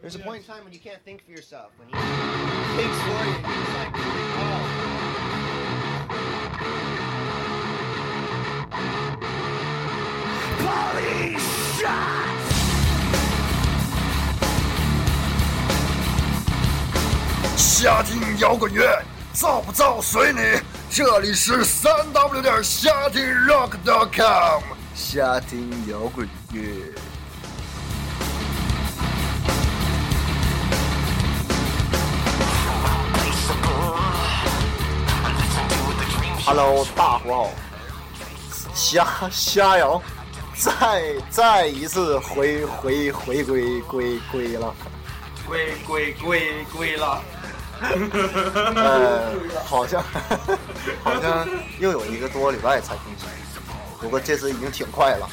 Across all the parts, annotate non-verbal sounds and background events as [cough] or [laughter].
There's a point in time when you can't think for yourself. When he thinks for you, he's like, oh. Body shots. 夏听摇滚乐，造不造随你。这里是三 w 点夏听 rock.com，夏听摇滚乐。 Hello，大伙好，夏夏瑶再再一次回回回归归归了，归归归归了，呃，好像 [laughs] 好像又有一个多礼拜才更新，不过这次已经挺快了，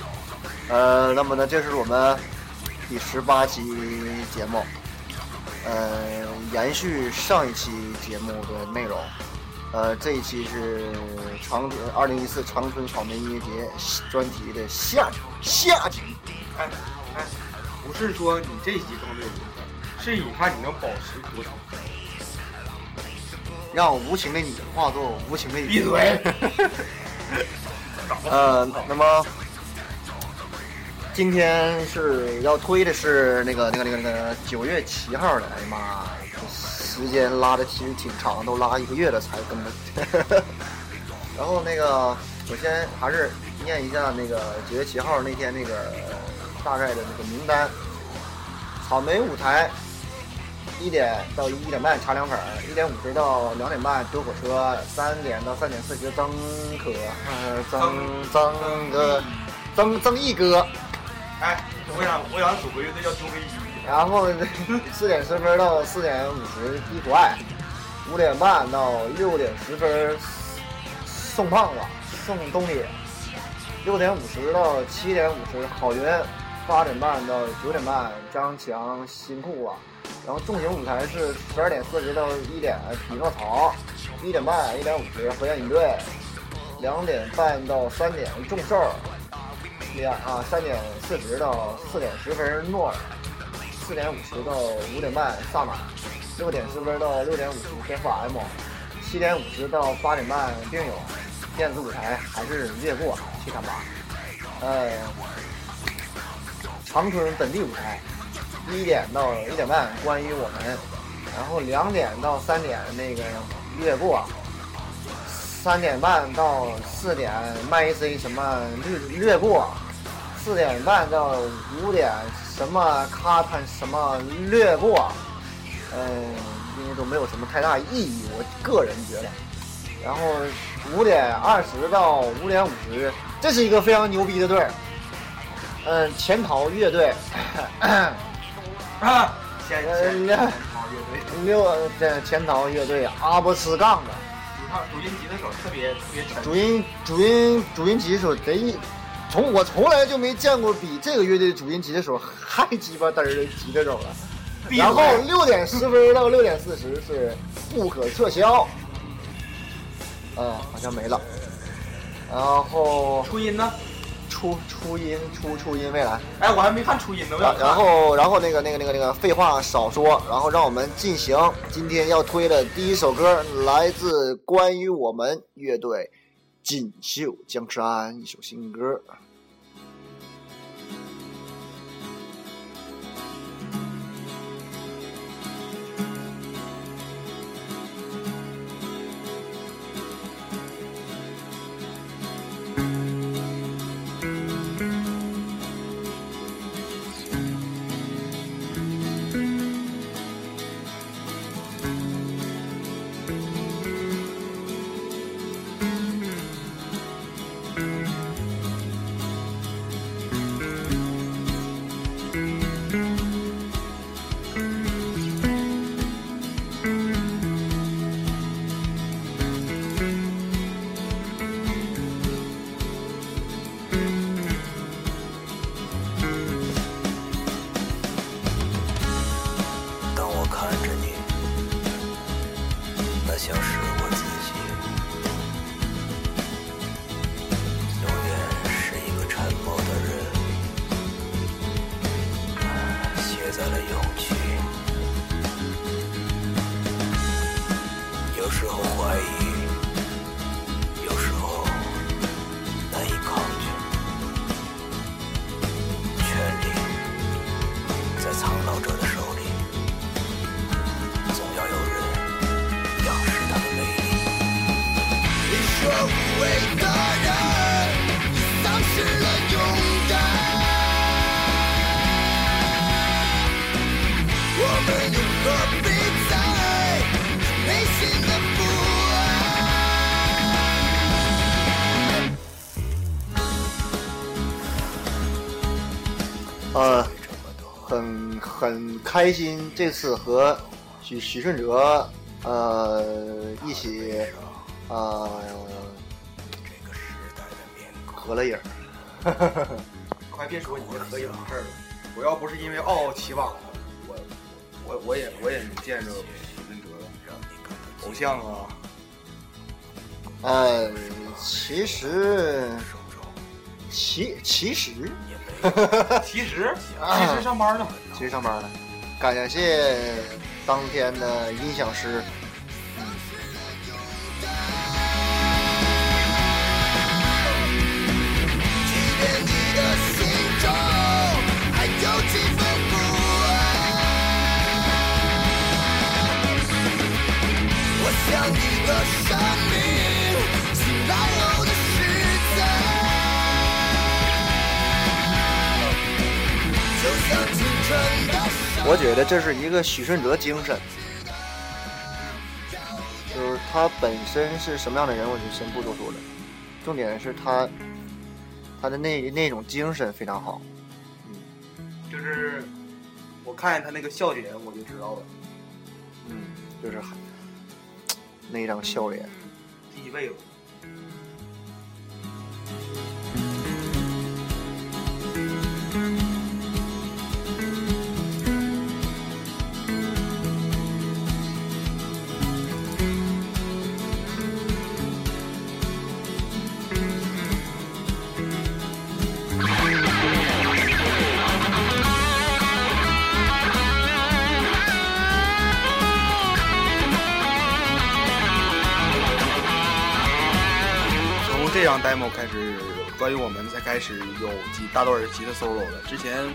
呃，那么呢，这是我们第十八期节目，呃，延续上一期节目的内容。呃，这一期是长春二零一四长春草莓音乐节专题的下集，下集。哎哎，不是说你这一集更没有灵魂，是你看你能保持多长。让无情的你化作无情的你。闭嘴！[laughs] 呃，那么今天是要推的是那个那个那个那个九月七号的，哎呀妈，时间拉的其实挺长，都拉一个月了才更的。[laughs] 然后那个，首先还是念一下那个九月七号那天那个大概的那个名单：草莓舞台。一点到一点半茶凉粉，一点五十到两点半丢火车，三点到三点四十曾可，呃曾曾哥，曾曾毅哥，哎，我想我想组个乐队叫丢飞机。然后四点十分到四点五十地图爱，五点半到六点十分送胖子送东西，六点五十到七点五十郝云，八点半到九点半张强新裤啊。然后重型舞台是十二点四十到一点匹诺曹，一点半一点五十河燕营队，两点半到三点众兽，两啊三点四十到四点十分诺尔，四点五十到五点半萨满，六点十分到六点五十天赋 M，七点五十到八点半病友，电子舞台还是越过七三八，呃，长春本地舞台。一点到一点半，关于我们，然后两点到三点那个略过，三点半到四点麦 C 什么略略过，四点半到五点什么咔他什么略过，嗯，因为都没有什么太大意义，我个人觉得。然后五点二十到五点五十，这是一个非常牛逼的队儿，嗯，潜逃乐队。啊，潜逃乐队，六这潜逃乐队阿波斯杠的你看主音吉他手特别特别沉。主音主音主音吉他手贼，从我从来就没见过比这个乐队主音吉他手还鸡巴嘚儿的吉他手了。然后六点十分到六点四十是不可撤销，嗯，好像没了。然后初音呢？初初音初初音未来，哎，我还没看初音呢，然后然后那个那个那个那个废话少说，然后让我们进行今天要推的第一首歌，来自关于我们乐队锦绣江山一首新歌。开心，这次和许许顺哲呃一起呃合了影儿。[laughs] 快别说你这合影的事儿了，我要不是因为傲傲起网，我我我也我也没见着许顺哲偶像啊。呃，其实其其实 [laughs] 其实啊其实上班呢，其实上班了，感谢当天的音响师。我觉得这是一个许顺哲精神，就是他本身是什么样的人，我就先不多说了。重点是他他的那那种精神非常好。嗯就是我看见他那个笑点我就知道了，嗯，就是那张笑脸。第一位了。Demo 开始，关于我们才开始有几大段吉他 solo 的，之前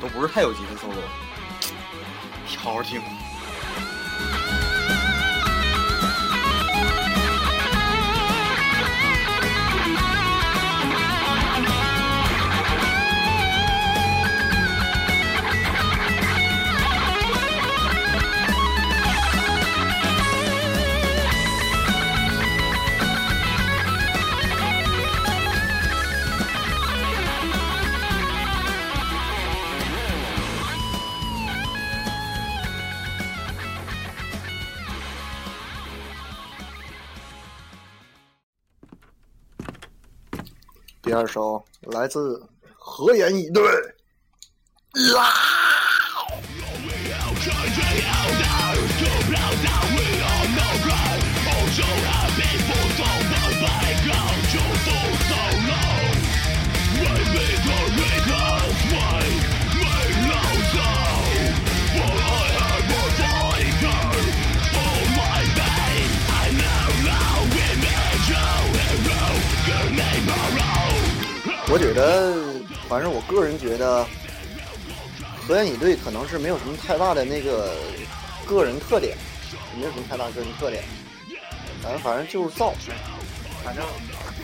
都不是太有吉他 solo，好好听。二首来自何言以对，啦、我觉得，反正我个人觉得，合演以队可能是没有什么太大的那个个人特点，没有什么太大个人特点，反正反正就是造。反正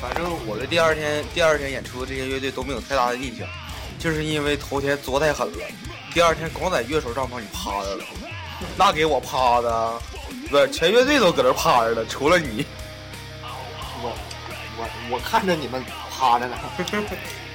反正我对第二天第二天演出的这些乐队都没有太大的印象，就是因为头天作太狠了，第二天光在乐手帐篷里趴着了，那给我趴的，不是全乐队都搁这趴着了，除了你。我我我看着你们趴着呢。[laughs]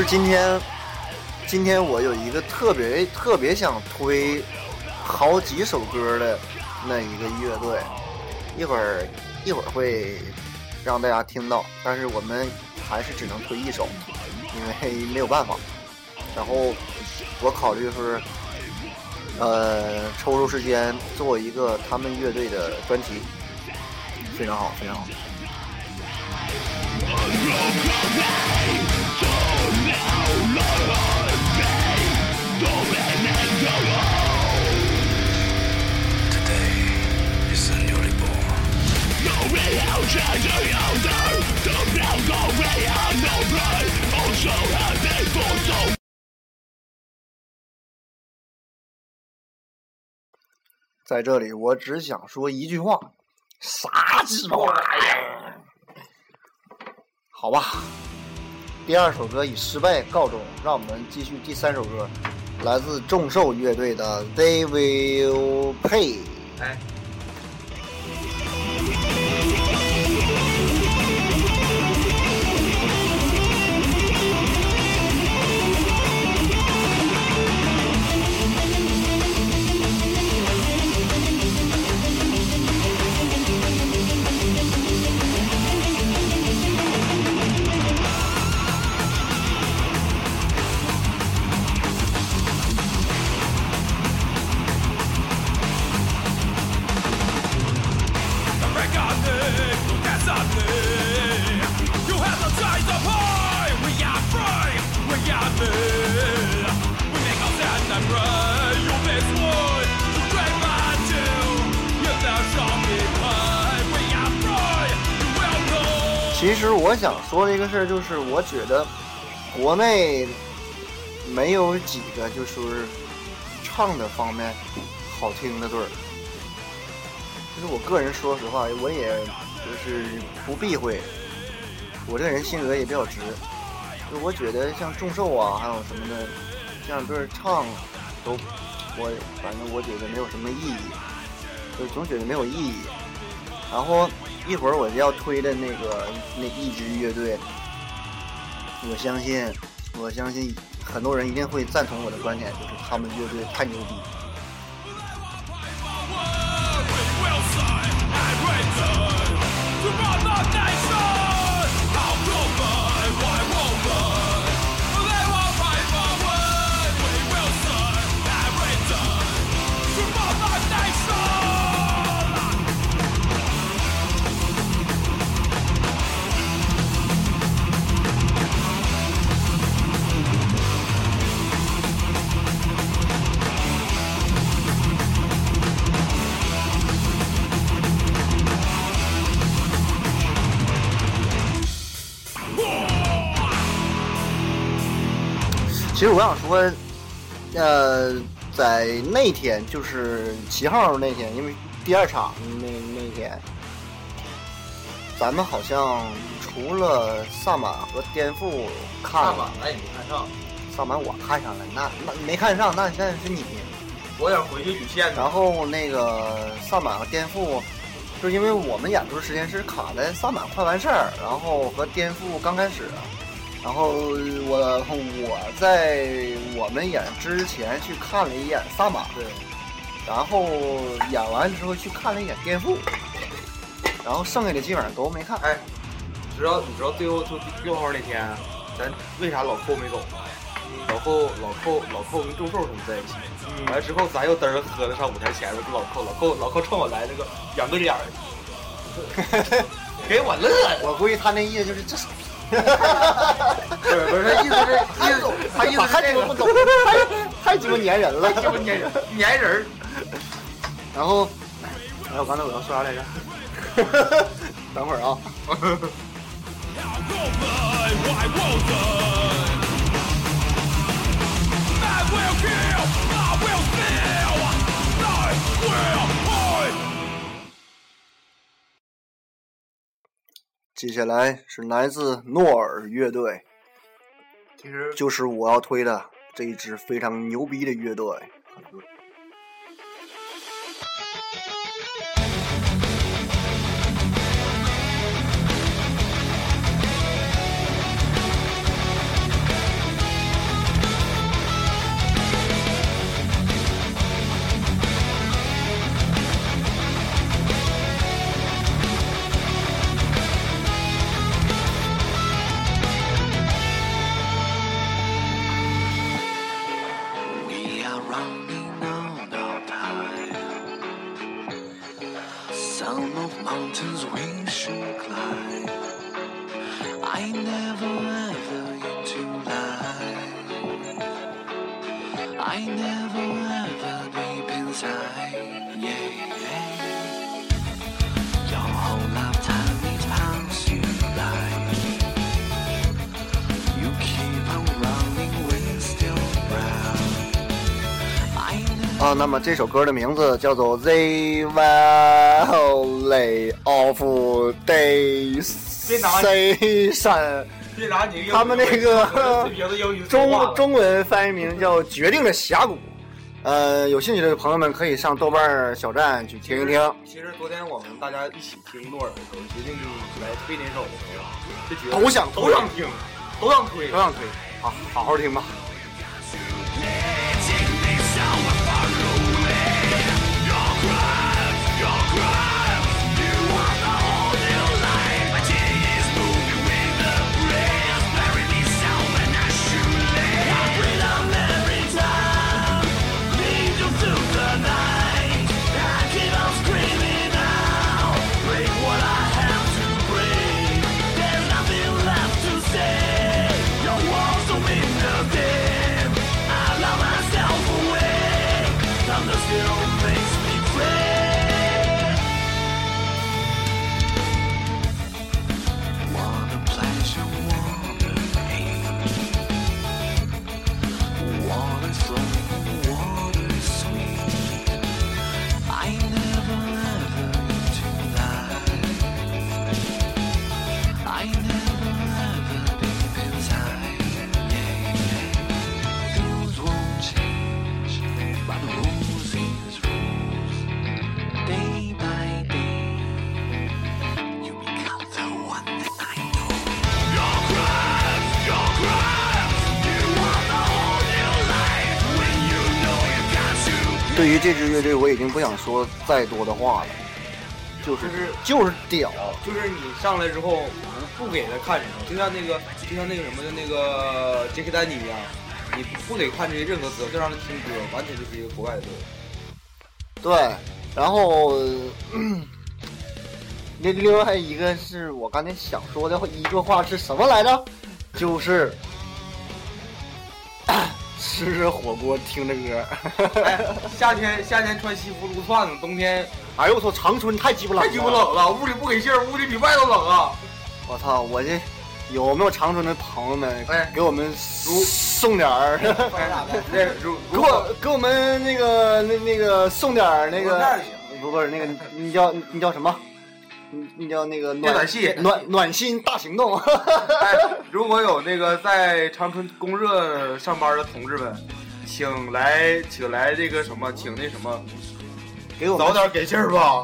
实今天，今天我有一个特别特别想推好几首歌的那一个乐队，一会儿一会儿会让大家听到，但是我们还是只能推一首，因为没有办法。然后我考虑是，呃，抽出时间做一个他们乐队的专辑，非常好，非常好。在这里，我只想说一句话：啥鸡巴玩意儿？好吧，第二首歌以失败告终，让我们继续第三首歌，来自众兽乐队的《They Will Pay》。说的一个事儿就是，我觉得国内没有几个就是唱的方面好听的队儿。就是我个人说实话，我也就是不避讳，我这个人性格也比较直。就我觉得像众兽啊，还有什么的这样队儿唱都，我反正我觉得没有什么意义，就总觉得没有意义。然后一会儿我要推的那个那一支乐队，我相信，我相信很多人一定会赞同我的观点，就是他们乐队太牛逼。我想说，呃，在那天就是七号那天，因为第二场那那天，咱们好像除了萨满和颠覆看了，哎，没看上，萨满我看上了，那那没看上，那现在是你。我想回去捋线。然后那个萨满和颠覆，就是因为我们演出时间是卡在萨满快完事儿，然后和颠覆刚开始。然后我我在我们演之前去看了一眼萨满，对，然后演完之后去看了一眼颠覆，然后剩下的基本上都没看。哎，你知道你知道最后就六号那天，咱为啥老寇没走吗？老寇老寇老寇跟众兽他们在一起，完了之后咱又嘚儿喝的上舞台前面跟老寇，老寇老寇冲我来那个仰个脸儿，[laughs] 给我乐的。我估计他那意思就是这是。[laughs] 不是不是，他意思是意思他意思是这个不懂，太太鸡巴粘人了，鸡巴粘人粘人儿。然后，哎，我刚才我要说啥来着？[laughs] 等会儿啊。接下来是来自诺尔乐队，其实就是我要推的这一支非常牛逼的乐队。啊，那么这首歌的名字叫做《The Valley of 拿你他们那个中中文翻译名叫《决定的峡谷》。呃，有兴趣的朋友们可以上豆瓣儿小站去听一听。其实昨天我们大家一起听诺尔的时候，决定来推哪首的时候，就觉得都想都想听，都想推，都想推，好，好好听吧。乐队，我已经不想说再多的话了，就是就是就是屌，就是你上来之后不不给他看什么，就像那个就像那个什么的那个杰克丹尼一样，你不给看这些任何词，就让他听歌，完全就是一个国外的队。对。然后，嗯另另外一个是我刚才想说的一个话是什么来着？就是吃着火锅听着歌。哎，夏天夏天穿西服撸串子，冬天哎呦我操，长春太鸡巴冷，太鸡巴！冷了，屋里不给信儿，屋里比外头冷啊！我操，我这有没有长春的朋友们哎给我们送点儿？哎，那如给我给我们那个那那个送点儿那个不不是那个你叫你叫什么？你你叫那个暖电暖气暖暖心大行动。[laughs] 哎，如果有那个在长春供热上班的同志们，请来请来这个什么，请那什么，给我们早点给信儿吧，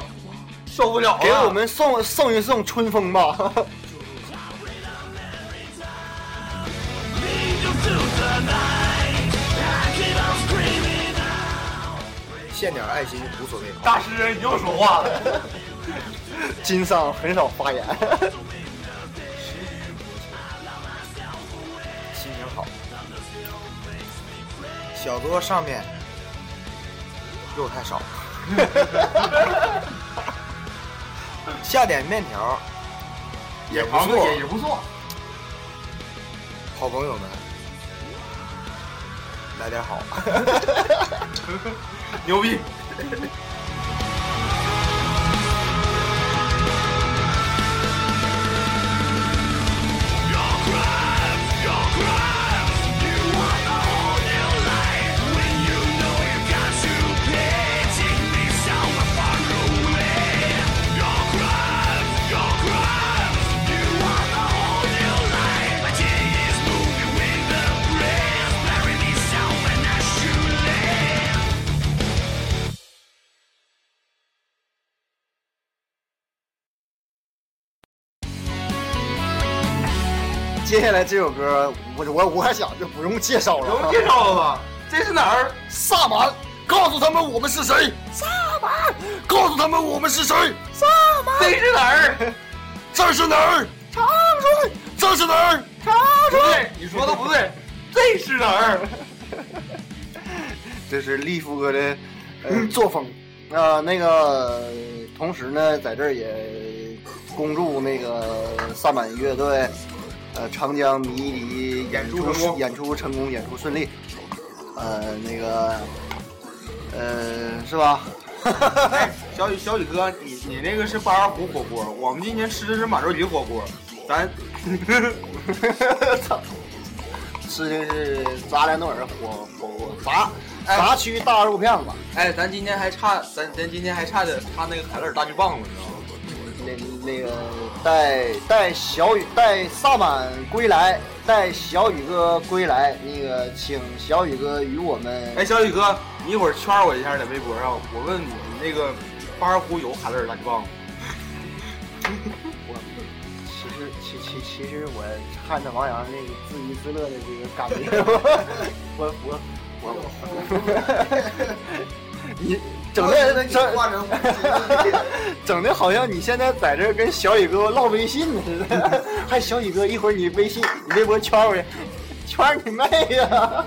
受不了了。给我们送送一送春风吧。献点爱心无所谓。大师，你又说话了。金桑很少发言。心情好。小桌上面肉太少，[laughs] 下点面条也不错。也也不错。好朋友们，来点好。[laughs] 牛逼！下来这首歌，我我我还想就不用介绍了。不用介绍了吧？这是哪儿？萨满，告诉他们我们是谁！萨满，告诉他们我们是谁！萨满，这是哪儿？这是哪儿？长春，这是哪儿？长不对，你说的不对，这是哪儿？[laughs] 这是利夫哥的呃作风。呃，那个，同时呢，在这儿也恭祝那个萨满乐队，呃，长江迷笛演出演出成功，演出顺利。呃，那个，呃，是吧？哎，[laughs] 小雨小雨哥，你你那个是八二胡火锅，我们今天吃的是满洲鱼火锅，咱操！吃的是炸两顿儿火火锅，炸哎炸区大肉片子。哎，咱今天还差咱咱今天还差点差那个海乐尔大巨棒子，你知道吗？那那个带带小雨带萨满归来，带小雨哥归来，那个请小雨哥与我们哎，小雨哥，你一会儿圈我一下在微博上，我问你，你那个八二湖有海乐尔大巨棒吗？我其实其其其实我看着王洋那个自娱自乐的这个感觉，我我我我，你 [laughs] 整的整整的好像你现在在这跟小雨哥唠微信呢似的，[laughs] 还小雨哥一会儿你微信你微博圈我去，圈你妹呀！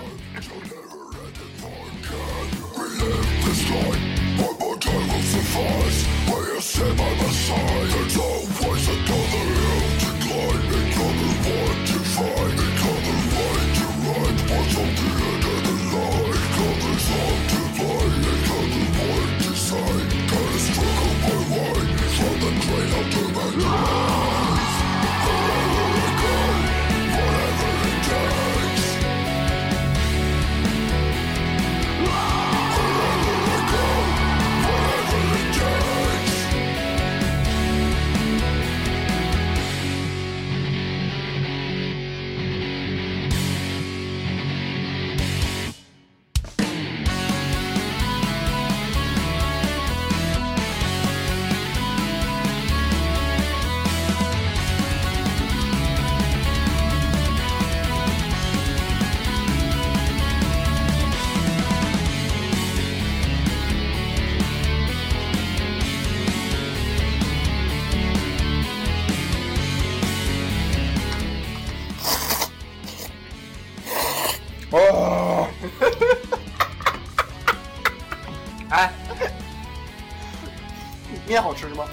面好吃吗？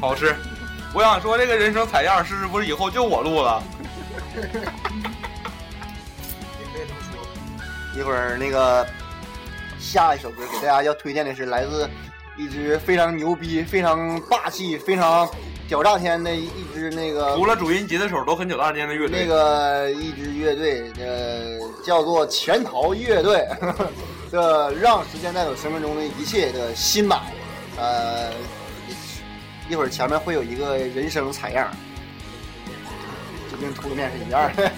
好吃。我想说这个人生采样是不是以后就我录了？[laughs] 一会儿那个下一首歌给大家要推荐的是来自一支非常牛逼、非常霸气、非常屌炸天的一支那个除了主音吉他手都很屌炸天的乐队。那个一支乐队，呃，叫做潜逃乐队的《[laughs] 让时间带走生命中的一切》的新版，呃，一会儿前面会有一个人声采样，就跟秃噜面是一样的。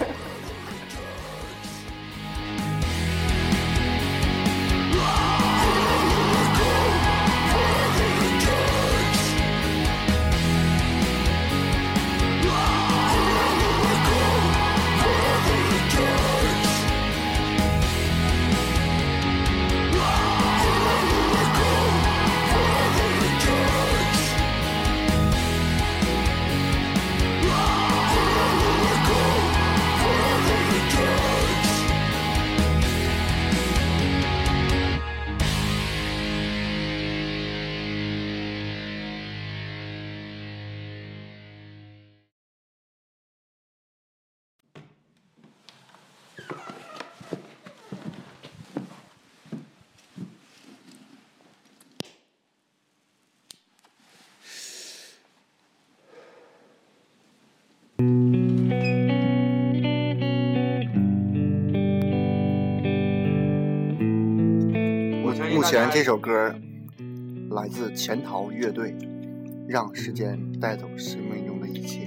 目前这首歌来自潜逃乐队，《让时间带走生命中的一切》。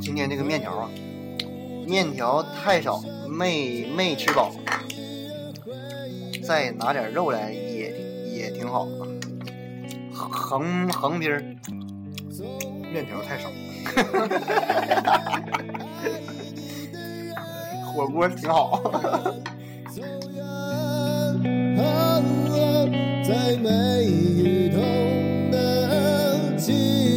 今天这个面条啊，面条太少，没没吃饱，再拿点肉来也也挺好。横横批儿，面条太少。哈哈哈！哈哈！哈哈！火的挺。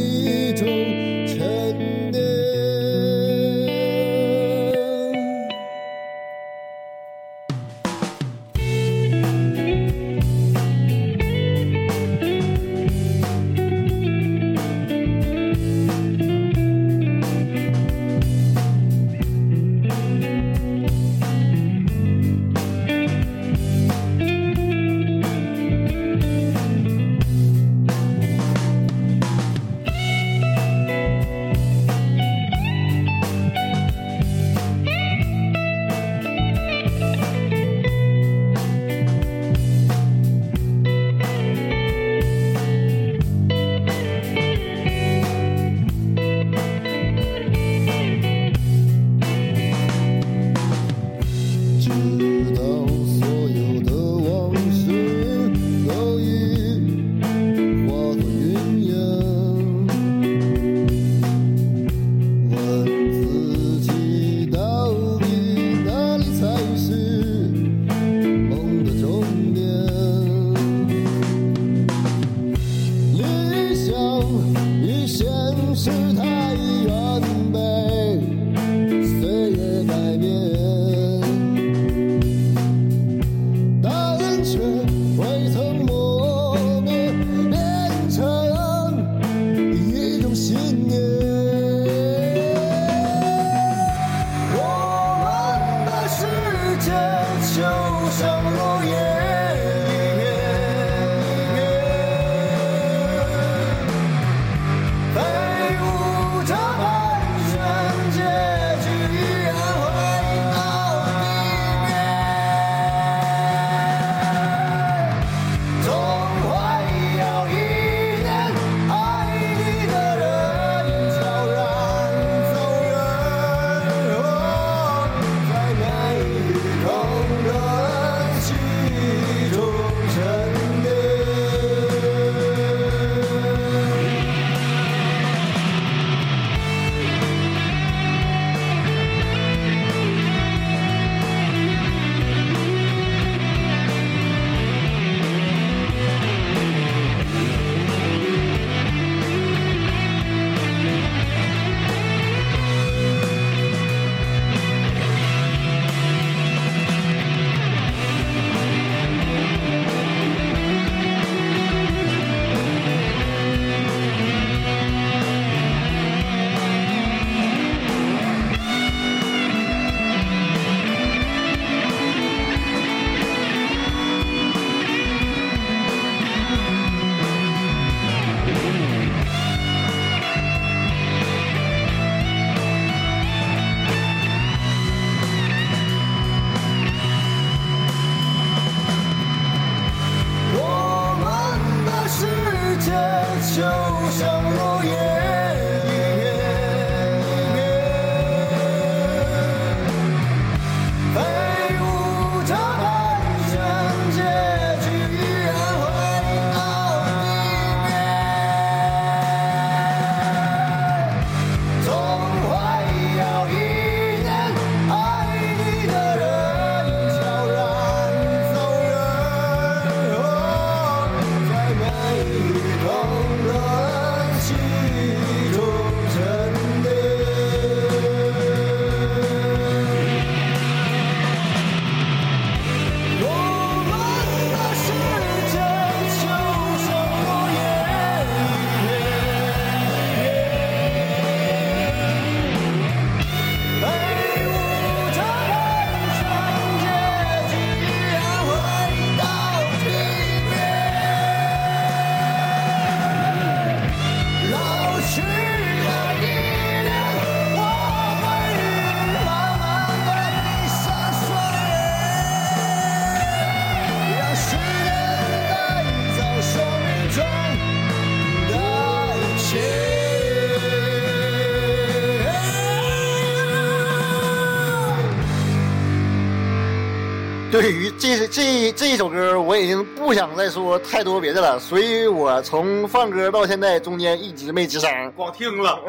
这这这一首歌，我已经不想再说太多别的了，所以我从放歌到现在中间一直没吱声，光听了。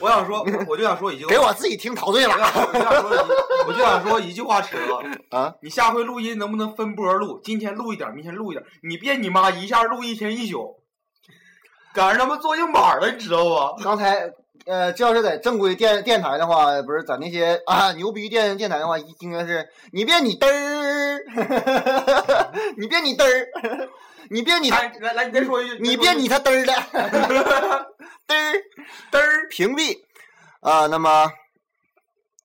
我想说，[laughs] 我就想说一句话，给我自己听陶醉了我就想说一，[laughs] 我就想说一句话，池子，啊！你下回录音能不能分波录？今天录一点，明天录一点，你别你妈一下录一天一宿，赶上他妈做硬板了，你知道不？刚才呃，这要是在正规电电台的话，不是在那些啊牛逼电电台的话，应该是你别你嘚儿，[laughs] 你别你嘚儿，你别你来来来，你再说一句，你别你他嘚儿的，嘚儿嘚儿屏蔽。啊、那么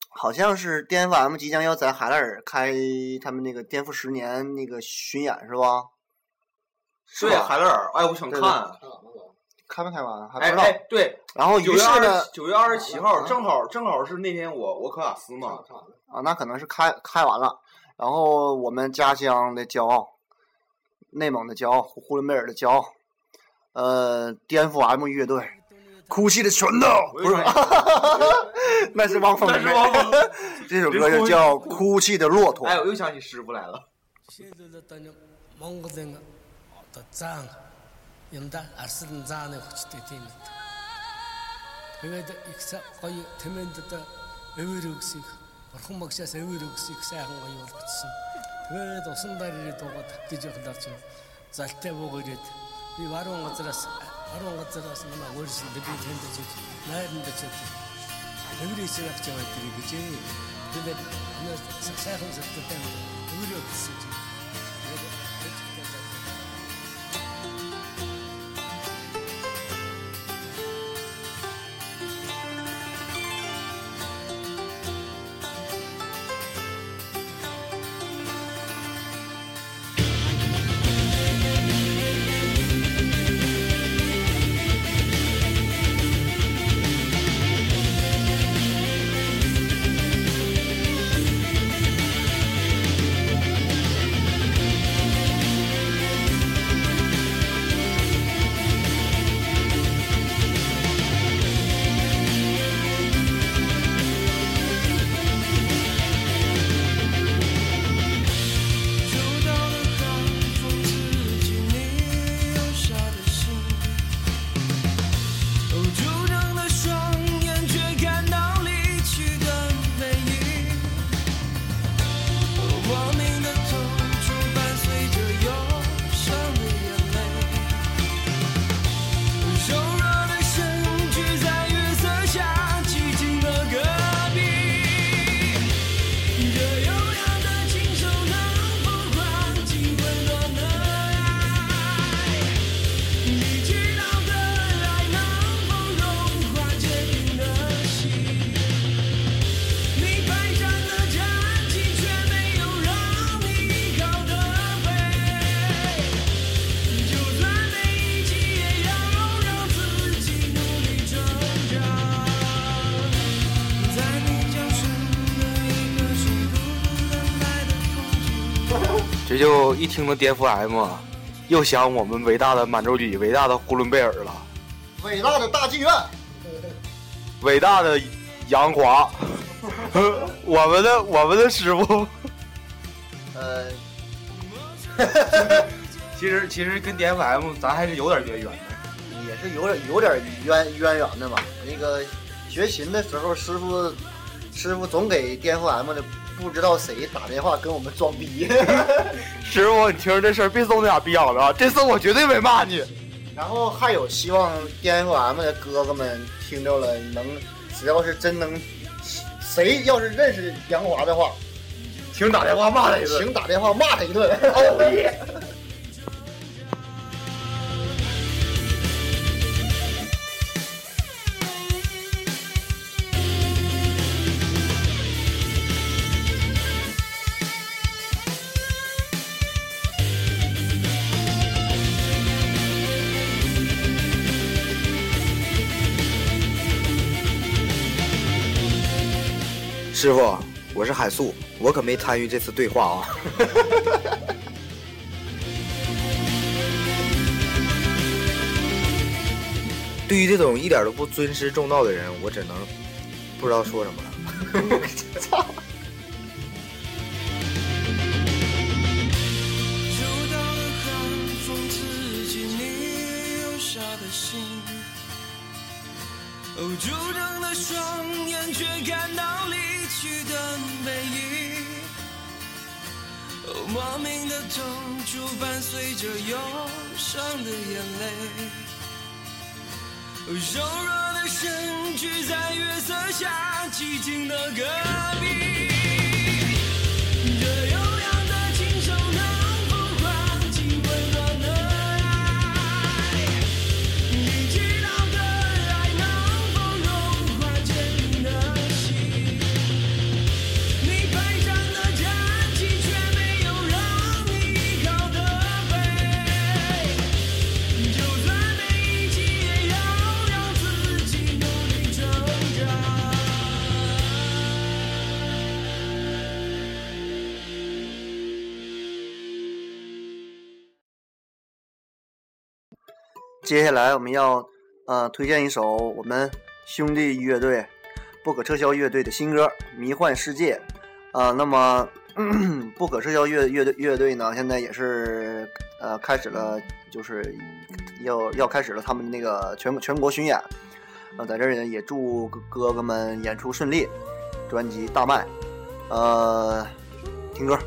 好像是颠覆 M 即将要在海拉尔开他们那个颠覆十年那个巡演是吧？是对海拉尔，哎，我想对看，开没开完？还不知道。哎哎、对，然后于是呢，九月二十七号正好正好是那天我我考雅斯嘛。啊，那可能是开开完了。然后我们家乡的骄傲，内蒙的骄傲，呼伦贝尔的骄傲，呃，颠覆 M 乐队，哭泣的拳头，不是，[laughs] 那是汪峰的。是峰。[laughs] 这首歌就叫《哭泣的骆驼》。哎，我又想起师傅来了。现在的大家，的赞！юмда арслан зааны хүчтэй тийм үү. Тэгээд их гоё тэмээнд одоо эвэр өгсөйг бурхан багшаас эвэр өгсөйг сайхан гоё болгоцсон. Тэгээд усан дээр ирээд дуугаа татчих явах даа чинь залтай бууг ирээд би баруун газраас баруун газраас намайг өөрсөн би тэнд чиж найранд чиж эвэр хийсэн явах гэж байгаа гэж. Тэгээд нэг сайхан зөвхөн эвэр өгсөн чинь 一听到颠覆 M，又想我们伟大的满洲里、伟大的呼伦贝尔了，伟大的大剧院，伟大的杨华，[laughs] 我们的我们的师傅。呃，[laughs] 其实其实跟颠覆 M 咱还是有点渊源的。也是有点有点渊渊源的吧。那个学琴的时候，师傅师傅总给颠覆 M 的不知道谁打电话跟我们装逼，师傅，你听着这事儿别揍那俩逼养的啊！这次我绝对没骂你。然后还有希望 DFM 的哥哥们听着了，能只要是真能，谁要是认识杨华的话，请打电话骂他一顿。请打电话骂他一顿。哦耶！[laughs] 师傅，我是海素，我可没参与这次对话啊。[laughs] 对于这种一点都不尊师重道的人，我只能不知道说什么了。操！[laughs] 哦，就灼的双眼却看到。莫名的痛楚伴随着忧伤的眼泪，柔弱的身躯在月色下寂静的隔壁。接下来我们要呃推荐一首我们兄弟乐队不可撤销乐队的新歌《迷幻世界》啊、那么 [clears throat] 不可撤销乐乐队乐队呢，现在也是呃开始了，就是要要开始了他们那个全全国巡演。啊、在这儿呢也祝哥哥们演出顺利，专辑大卖，呃，听歌。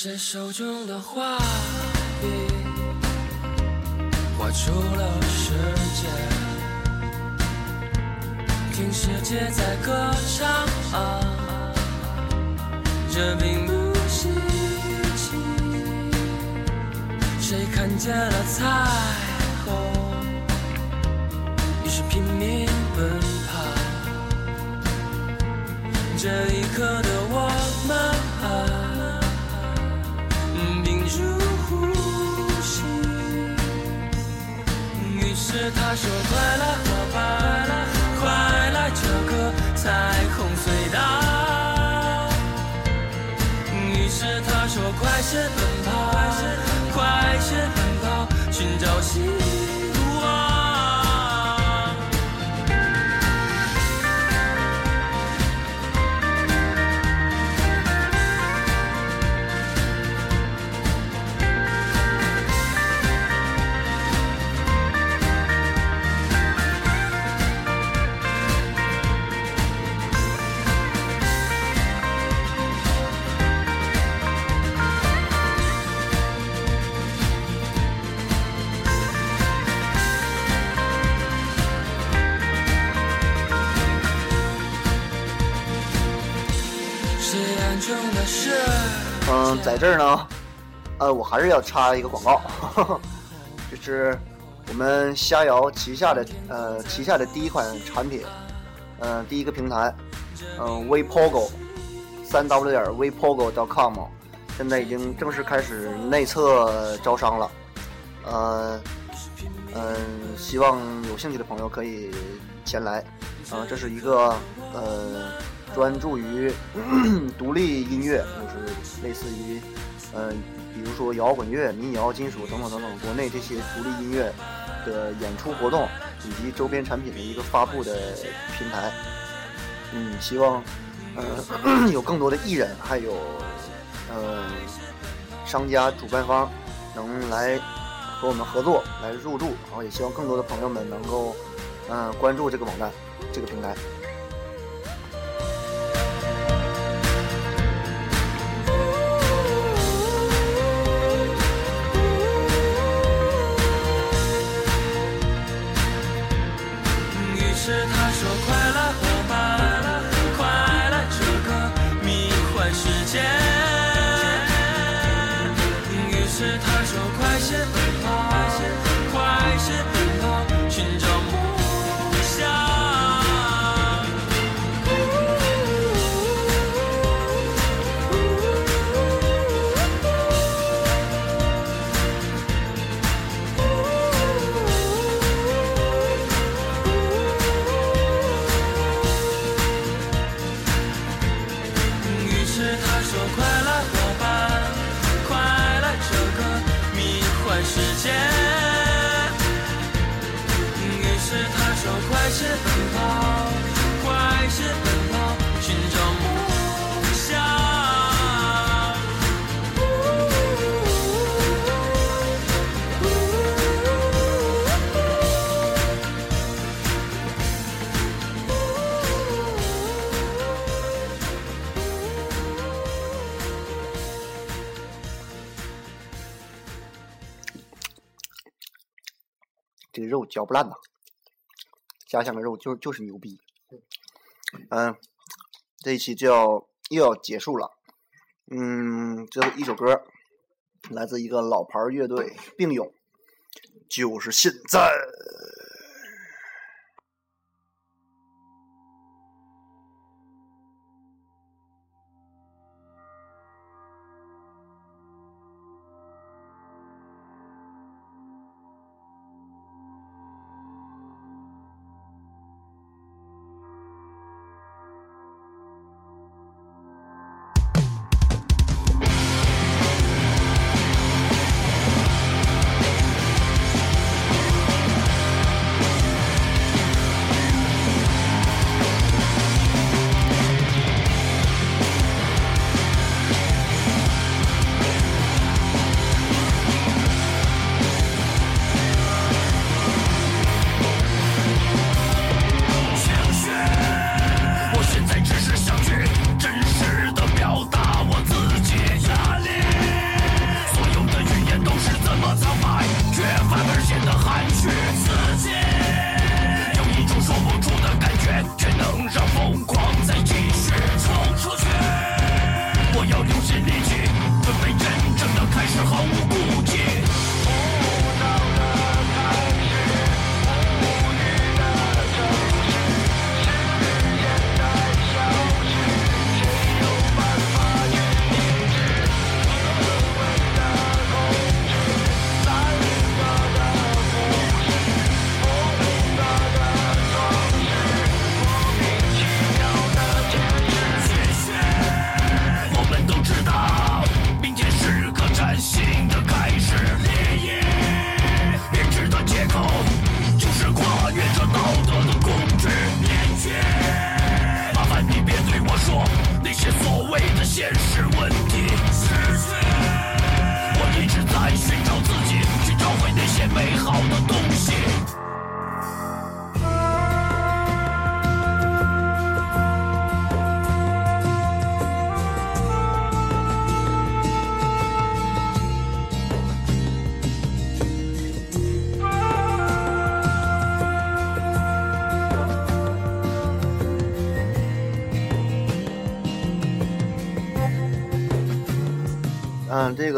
谁手中的画笔画出了世界，听世界在歌唱啊，这并不稀奇。谁看见了彩虹，于是拼命奔跑。这一刻的我们。他说：“快来伙伴，快来这个彩虹隧道。”于是他说：“快些奔跑，快些奔跑，寻找希望。”嗯，在这儿呢，呃，我还是要插一个广告，[laughs] 就是我们逍遥旗下的呃旗下的第一款产品，呃，第一个平台，嗯、微 pogo 三 w 点 WePogo.com，现在已经正式开始内测招商了，呃，嗯、希望有兴趣的朋友可以前来，啊、这是一个呃专注于 [clears throat] 独立音乐，就是类似于，呃，比如说摇滚乐、民谣、金属等等等等，国内这些独立音乐的演出活动以及周边产品的一个发布的平台。嗯，希望呃 [clears throat] 有更多的艺人，还有呃商家、主办方能来和我们合作，来入驻，然后也希望更多的朋友们能够嗯、关注这个网站、这个平台。嚼不烂呐。家乡的肉就就是牛逼。嗯，这一期就要又要结束了。嗯，最后一首歌，来自一个老牌乐队并勇，就是现在。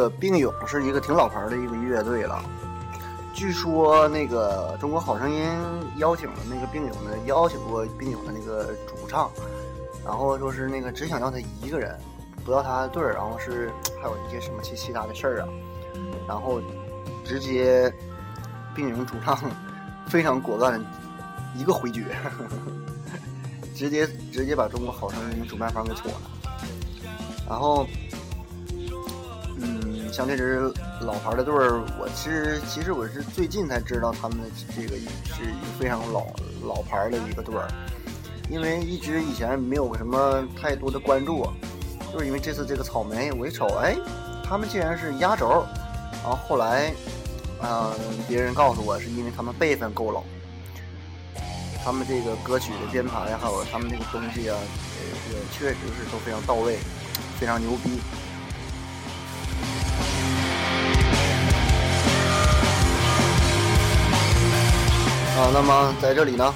个并勇是一个挺老牌的一个乐队了。据说那个《中国好声音》邀请了那个病勇的，邀请过病勇的那个主唱，然后说是那个只想要他一个人，不要他的队儿，然后是还有一些什么其其他的事儿啊，然后直接病勇主唱非常果断，一个回绝，[laughs] 直接直接把中国好声音主办方给搓了，然后。像这支老牌的队儿，我是其实我是最近才知道他们这个是一个非常老老牌的一个队儿，因为一直以前没有什么太多的关注，就是因为这次这个草莓，我一瞅，哎，他们竟然是压轴，然后后来，嗯、别人告诉我是因为他们辈分够老，他们这个歌曲的编排还有他们这个东西啊，呃，这个确实是都非常到位，非常牛逼。啊，那么在这里呢，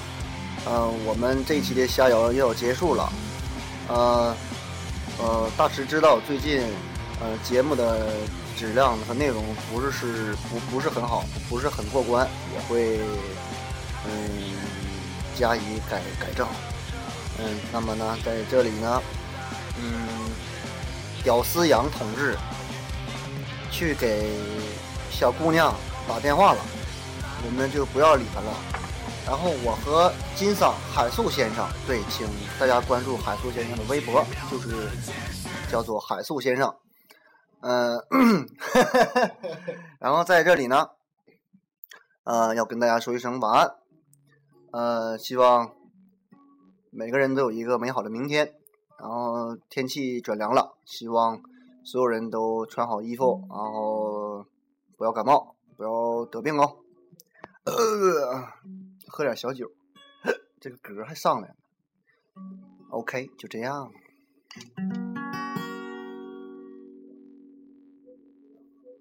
呃，我们这一期的瞎聊又要结束了。呃，呃，大池知道最近呃节目的质量和内容不是是不不是很好，不是很过关，也会嗯加以改改正。嗯，那么呢，在这里呢，嗯，屌丝杨同志去给小姑娘打电话了。我们就不要理他了。然后我和金桑海素先生，对，请大家关注海素先生的微博，就是叫做海素先生。嗯、[clears throat] 然后在这里呢，呃，要跟大家说一声晚安。呃，希望每个人都有一个美好的明天。然后天气转凉了，希望所有人都穿好衣服，然后不要感冒，不要得病哦。呃，喝点小酒，这个嗝还上来了。OK，就这样。